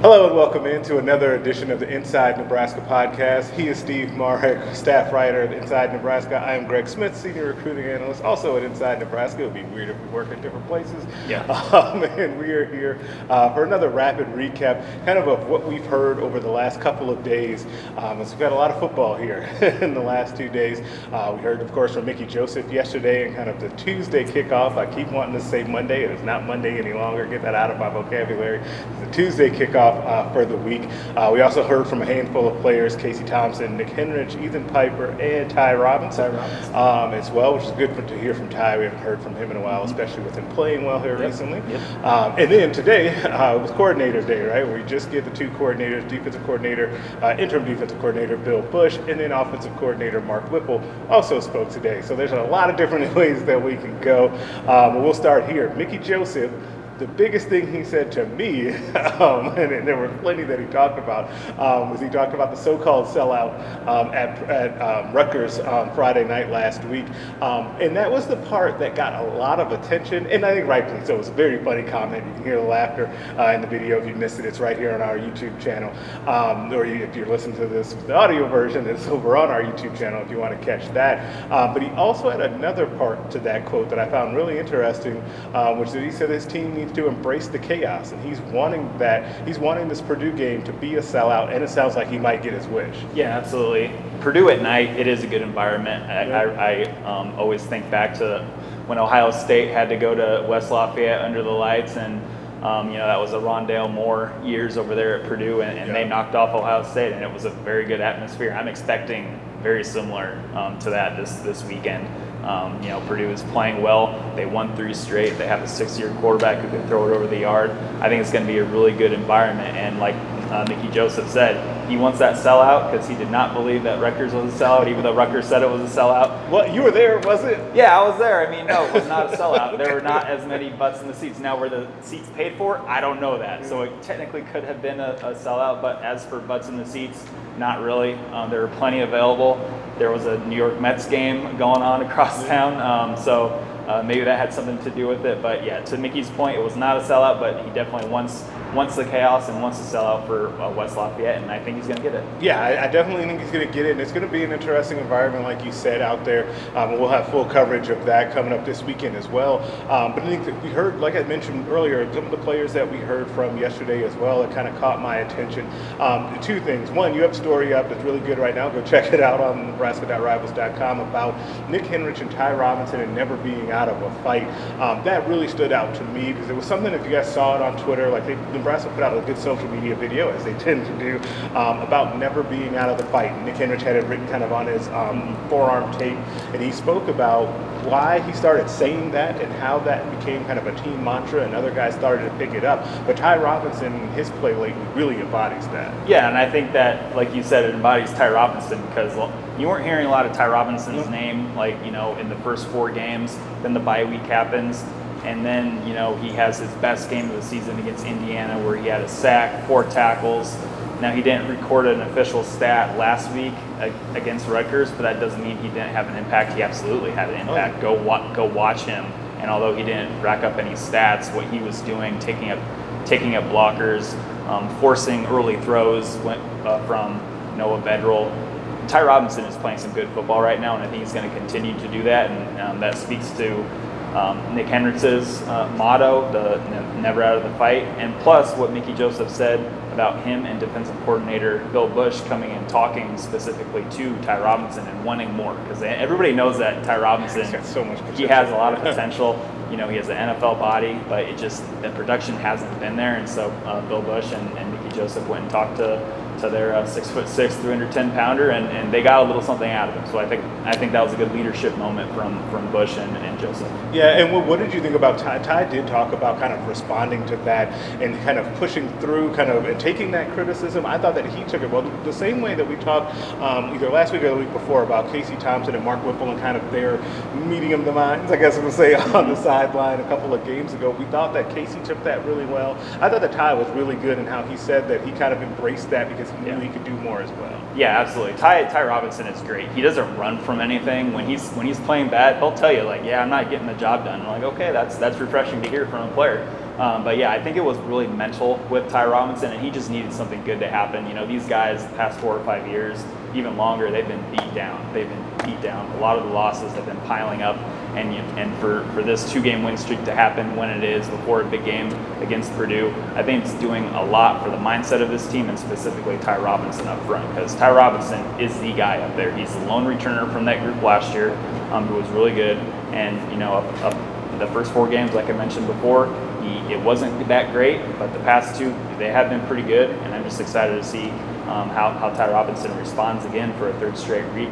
Hello and welcome into another edition of the Inside Nebraska podcast. He is Steve Marik, staff writer at Inside Nebraska. I am Greg Smith, senior recruiting analyst, also at Inside Nebraska. It would be weird if we work at different places. Yeah. Um, and we are here uh, for another rapid recap, kind of of what we've heard over the last couple of days. Um, as we've got a lot of football here in the last two days. Uh, we heard, of course, from Mickey Joseph yesterday and kind of the Tuesday kickoff. I keep wanting to say Monday. It is not Monday any longer. Get that out of my vocabulary. It's the Tuesday kickoff uh, for the week. Uh, we also heard from a handful of players Casey Thompson, Nick Henrich, Ethan Piper, and Ty Robinson, Ty Robinson. Um, as well, which is good to hear from Ty. We haven't heard from him in a while, especially with him playing well here Yep. recently. Yep. Um, and then today uh, was coordinator day, right? Where you just get the two coordinators, defensive coordinator, uh, interim defensive coordinator Bill Busch, and then offensive coordinator Mark Whipple also spoke today. So there's a lot of different ways that we can go. Um, we'll start here. Mickey Joseph. The biggest thing he said to me, um, and, and there were plenty that he talked about, um, was he talked about the so-called sellout um, at, at um, Rutgers on Friday night last week, um, and that was the part that got a lot of attention, and I think rightfully so. It was a very funny comment. You can hear the laughter uh, in the video if you missed it. It's right here on our YouTube channel, um, or you, if you're listening to this with the audio version, it's over on our YouTube channel if you want to catch that. Um, but he also had another part to that quote that I found really interesting, um, which is he said his team needs to embrace the chaos, and he's wanting that. He's wanting this Purdue game to be a sellout, and it sounds like he might get his wish. Yeah, absolutely. Purdue at night, it is a good environment. I, Yeah. I, I um, always think back to when Ohio State had to go to West Lafayette under the lights, and um, you know that was a Rondale Moore years over there at Purdue, and, and they knocked off Ohio State, and it was a very good atmosphere. I'm expecting very similar um, to that this this weekend. Um, you know, Purdue is playing well. They won three straight. They have a six-year quarterback who can throw it over the yard. I think it's going to be a really good environment. And like uh, Mickey Joseph said, he wants that sellout because he did not believe that Rutgers was a sellout, even though Rutgers said it was a sellout. What you were there, was it? Yeah, I was there. I mean, no, it was not a sellout. There were not as many butts in the seats. Now, were the seats paid for? I don't know that. So it technically could have been a, a sellout, but as for butts in the seats, not really. Um, there were plenty available. There was a New York Mets game going on across town, um, so uh, maybe that had something to do with it. But yeah, to Mickey's point, it was not a sellout, but he definitely wants wants the chaos and wants to sell out for uh, West Lafayette, and I think he's going to get it. Yeah, I, I definitely think he's going to get it, and it's going to be an interesting environment, like you said, out there. Um, we'll have full coverage of that coming up this weekend as well. Um, but I think that we heard, like I mentioned earlier, some of the players that we heard from yesterday as well that kind of caught my attention. Um, two things. One, you have a story up that's really good right now. Go check it out on Nebraska.rivals.com about Nick Henrich and Ty Robinson and never being out of a fight. Um, that really stood out to me because it was something, if you guys saw it on Twitter, like they, Nebraska put out a good social media video, as they tend to do, um, about never being out of the fight. Nick Henrich had it written kind of on his um, forearm tape, and he spoke about why he started saying that and how that became kind of a team mantra, and other guys started to pick it up. But Ty Robinson, his play lately, really embodies that. Yeah, and I think that, like you said, it embodies Ty Robinson because you weren't hearing a lot of Ty Robinson's Mhm. name, like, you know, in the first four games. Then the bye week happens. And then, you know, he has his best game of the season against Indiana where he had a sack, four tackles. Now, he didn't record an official stat last week against Rutgers, but that doesn't mean he didn't have an impact. He absolutely had an impact. Go, wa- go watch him. And although he didn't rack up any stats, what he was doing, taking up, taking up blockers, um, forcing early throws went uh, from Noah Vedral. Ty Robinson is playing some good football right now, and I think he's going to continue to do that. And um, that speaks to um, Nick Henrich's uh, motto, the ne- never out of the fight, and plus what Mickey Joseph said about him and defensive coordinator Bill Busch coming and talking specifically to Ty Robinson and wanting more because everybody knows that Ty Robinson so he has a lot of potential. You know, he has an NFL body, but it just the production hasn't been there. And so uh, Bill Busch and, and Mickey Joseph went and talked to to their six foot six, 310 pounder, and, and they got a little something out of him. So I think I think that was a good leadership moment from from Busch and, and Joseph. Yeah, and what, what did you think about Ty? Ty did talk about kind of responding to that and kind of pushing through, kind of and taking that criticism. I thought that he took it well, the same way that we talked um, either last week or the week before about Casey Thompson and Mark Whipple and kind of their medium the minds, I guess I would say, on the sideline a couple of games ago. We thought that Casey took that really well. I thought that Ty was really good in how he said that he kind of embraced that because knew Yeah. he could do more as well. Yeah, absolutely. Ty Ty Robinson is great. He doesn't run from anything. When he's when he's playing bad, he'll tell you like, "Yeah, I'm not getting the job done." I'm like, "Okay, that's that's refreshing to hear from a player." Um, but yeah, I think it was really mental with Ty Robinson, and he just needed something good to happen. You know, these guys, the past four or five years, even longer, they've been beat down. They've been beat down. A lot of the losses have been piling up, and you, and for, for this two game win streak to happen when it is before a big game against Purdue, I think it's doing a lot for the mindset of this team and specifically Ty Robinson up front because Ty Robinson is the guy up there. He's the lone returner from that group last year, um, who was really good, and you know up, up the first four games, like I mentioned before, he, it wasn't that great, but the past two they have been pretty good, and I'm just excited to see um, how, how Ty Robinson responds again for a third straight week,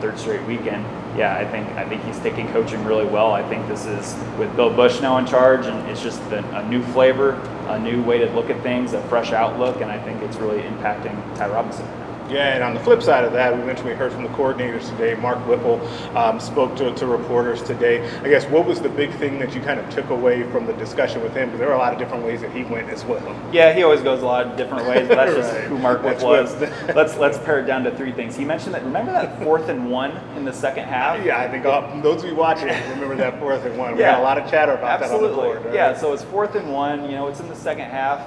third straight weekend. Yeah, I think I think he's taking coaching really well. I think this is with Bill Busch now in charge, and it's just a, a new flavor, a new way to look at things, a fresh outlook, and I think it's really impacting Ty Robinson. Yeah, and on the flip side of that, we mentioned we heard from the coordinators today. Mark Whipple um, spoke to, to, reporters today. I guess what was the big thing that you kind of took away from the discussion with him? Because there are a lot of different ways that he went as well. Yeah, he always goes a lot of different ways, but that's right. just who Mark Whipple was. let's let's pare it down to three things. He mentioned that. Remember that fourth and one in the second half? Yeah, I think all, those of you watching remember that fourth and one. We yeah, had a lot of chatter about absolutely. that on the board. Right? Yeah, so it's fourth and one. You know, it's in the second half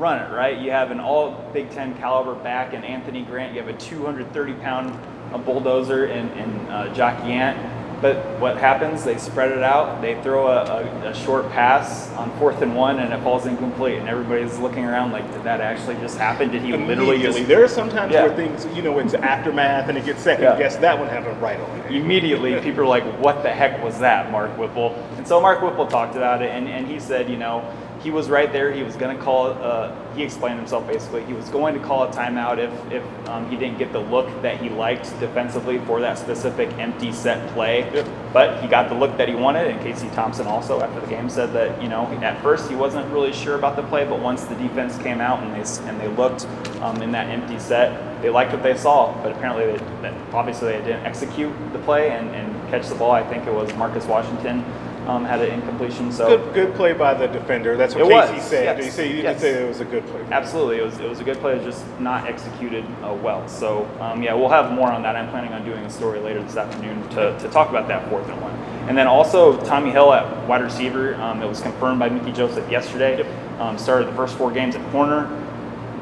run it, right? You have an all Big Ten caliber back in Anthony Grant. You have a 230 pound bulldozer in, in uh, Jack Yant. But what happens? They spread it out. They throw a, a, a, short pass on fourth and one, and it falls incomplete. And everybody's looking around like, did that actually just happen? Did he literally just? There are sometimes yeah. where things, you know, it's aftermath and it gets second yeah. guess. That one happened right on. Immediately, people are like, "What the heck was that, Mark Whipple?" And so Mark Whipple talked about it, and, and he said, you know, he was right there. He was going to call. Uh, he explained himself basically. He was going to call a timeout if if um, he didn't get the look that he liked defensively for that specific empty set play. Yep. But he got the look that he wanted. And Casey Thompson also after the game said that you know at first he wasn't really sure about the play, but once the defense came out and they and they looked um, in that empty set, they liked what they saw. But apparently, they, obviously, they didn't execute the play and, and catch the ball. I think it was Marcus Washington um, had an incompletion. So good, good play by the defender. That's what it Casey was. said. Yes. You say you yes. did say it was a good play? Absolutely, it was it was a good play, just not executed uh, well. So um, yeah, we'll have more on that. I'm planning on doing a story later this afternoon to, to talk about that fourth and one. And then also Tommy Hill at wide receiver. Um, it was confirmed by Mickey Joseph yesterday. Yep. Um, started the first four games at corner.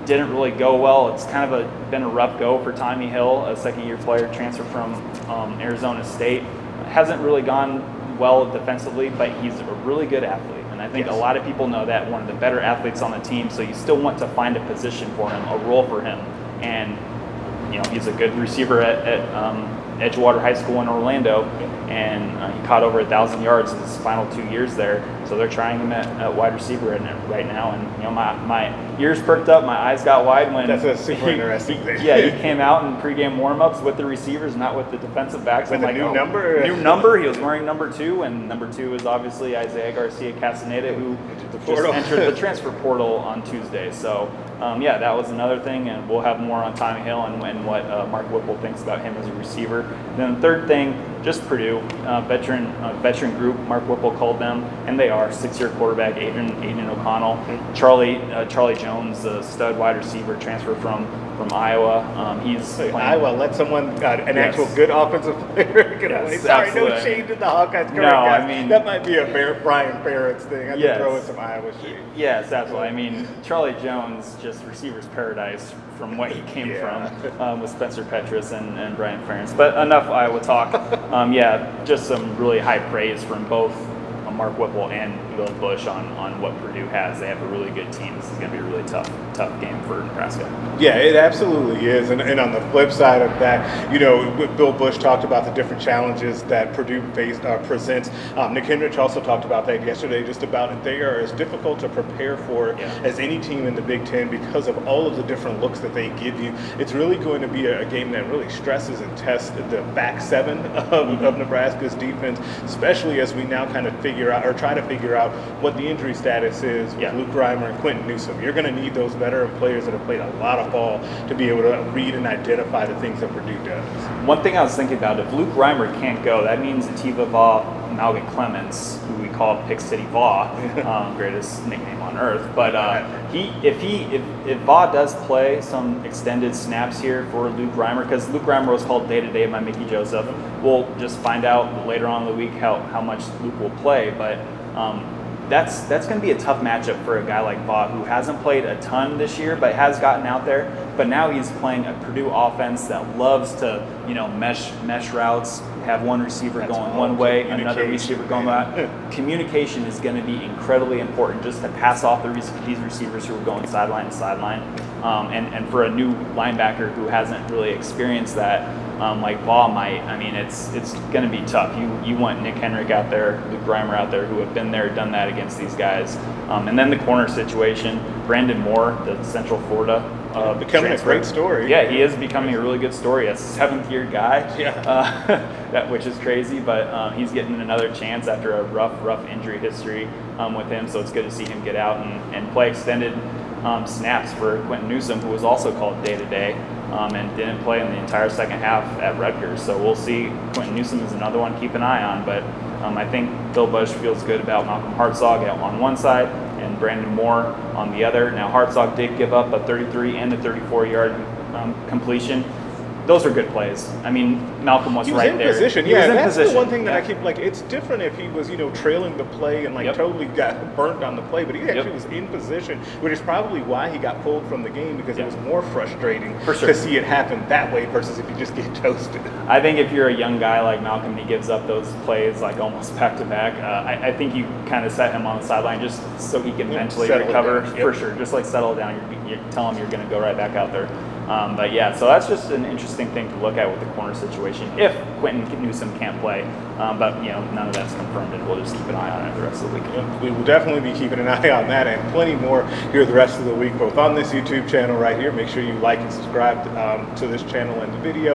Didn't really go well. It's kind of a, been a rough go for Tommy Hill, a second-year player transfer from um, Arizona State. Hasn't really gone well defensively, but he's a really good athlete. And I think yes. a lot of people know that one of the better athletes on the team. So you still want to find a position for him, a role for him. And you know he's a good receiver at, at um, Edgewater High School in Orlando, and uh, he caught over a thousand yards in his final two years there. So they're trying him at, at wide receiver right now, and you know my, my ears perked up, my eyes got wide when that's a super he, interesting thing. yeah, he came out in pregame warmups with the receivers, not with the defensive backs. With a like, new oh, number, new number. He was wearing number two, and number two is obviously Isaiah Garcia Castaneda, who just entered the transfer portal on Tuesday. So um, yeah, that was another thing, and we'll have more on Tommy Hill and, and what uh, Mark Whipple thinks about him as a receiver. Then the third thing, just Purdue, uh, veteran uh, veteran group. Mark Whipple called them, and they are six-year quarterback Aidan Aidan O'Connell, mm-hmm. Charlie uh, Charlie Jones, the stud wide receiver, transfer from from Iowa. Um, he's playing, Iowa. Let someone uh, an yes. actual good offensive player get yes, away. Sorry, absolutely. no shade to the Hawkeyes. No, guys. I mean that might be a Bear, Brian Ferentz thing. I yes. throw in some Iowa shade. Yes, absolutely. I mean Charlie Jones, just receivers paradise from what he came yeah. from um, with Spencer Petras and, and Brian Ferentz. But enough Iowa talk. Um, yeah, just some really high praise from both Mark Whipple and Bill Busch on, on what Purdue has. They have a really good team. This is going to be a really tough tough game for Nebraska. Yeah, it absolutely is. And, and on the flip side of that, you know, Bill Busch talked about the different challenges that Purdue face, uh, presents. Um, Nick Henrich also talked about that yesterday, just about they are as difficult to prepare for yeah. as any team in the Big Ten because of all of the different looks that they give you. It's really going to be a, a game that really stresses and tests the back seven of, mm-hmm. of Nebraska's defense, especially as we now kind of figure out or try to figure out what the injury status is with yeah. Luke Reimer and Quinton Newsome. You're going to need those veteran players that have played a lot of ball to be able to read and identify the things that Purdue does. One thing I was thinking about, if Luke Reimer can't go, that means Eteva Mauga Mauga-Clements, who we call Pick City Mauga, um, greatest nickname on earth. But uh, he, if he, if, if Mauga does play some extended snaps here for Luke Reimer, because Luke Reimer was called day to day by Mickey Joseph, we'll just find out later on in the week how, how much Luke will play. But um, that's that's going to be a tough matchup for a guy like Mauga, who hasn't played a ton this year, but has gotten out there. But now he's playing a Purdue offense that loves to, you know, mesh mesh routes, have one receiver That's going one way, and another receiver going that. Communication is going to be incredibly important just to pass off the rec- these receivers who are going sideline to sideline. Um, and, and for a new linebacker who hasn't really experienced that, um, like Mauga might, I mean, it's it's going to be tough. You you want Nick Henrich out there, Luke Reimer out there, who have been there, done that against these guys. Um, and then the corner situation, Brandon Moore, the Central Florida. Uh, Becoming a great story. Yeah, he is becoming a really good story. A seventh year guy, Yeah. uh, that, which is crazy, but um, he's getting another chance after a rough, rough injury history um, with him. So it's good to see him get out and, and play extended um, snaps for Quinton Newsome, who was also called day to day um, and didn't play in the entire second half at Rutgers. So we'll see. Quinton Newsome is another one to keep an eye on, but um, I think Bill Bush feels good about Malcolm Hartzog on one side and Brandon Moore on the other. Now Hartzog did give up a 33 and a 34 yard um, completion. Those are good plays. I mean, Malcolm was, He was right in there. position. He yeah, was in that's position. the one thing that I keep like. It's different if he was, you know, trailing the play and like Yep. totally got burnt on the play, but he actually Yep. was in position, which is probably why he got pulled from the game because Yeah. it was more frustrating For sure. to see it happen that way versus if you just get toasted. I think if you're a young guy like Malcolm, he gives up those plays like almost back to back. Uh, I, think you kind of set him on the sideline just so he can Yeah, mentally recover for sure. Just like settle down. You, you tell him you're going to go right back out there. Um, but yeah, so that's just an interesting thing to look at with the corner situation. If Quinton Newsome can't play, um, but you know none of that's confirmed, and we'll just keep an eye on it the rest of the week. Yeah, We will definitely be keeping an eye on that and plenty more here the rest of the week, both on this YouTube channel right here. Make sure you like and subscribe um, to this channel and the video.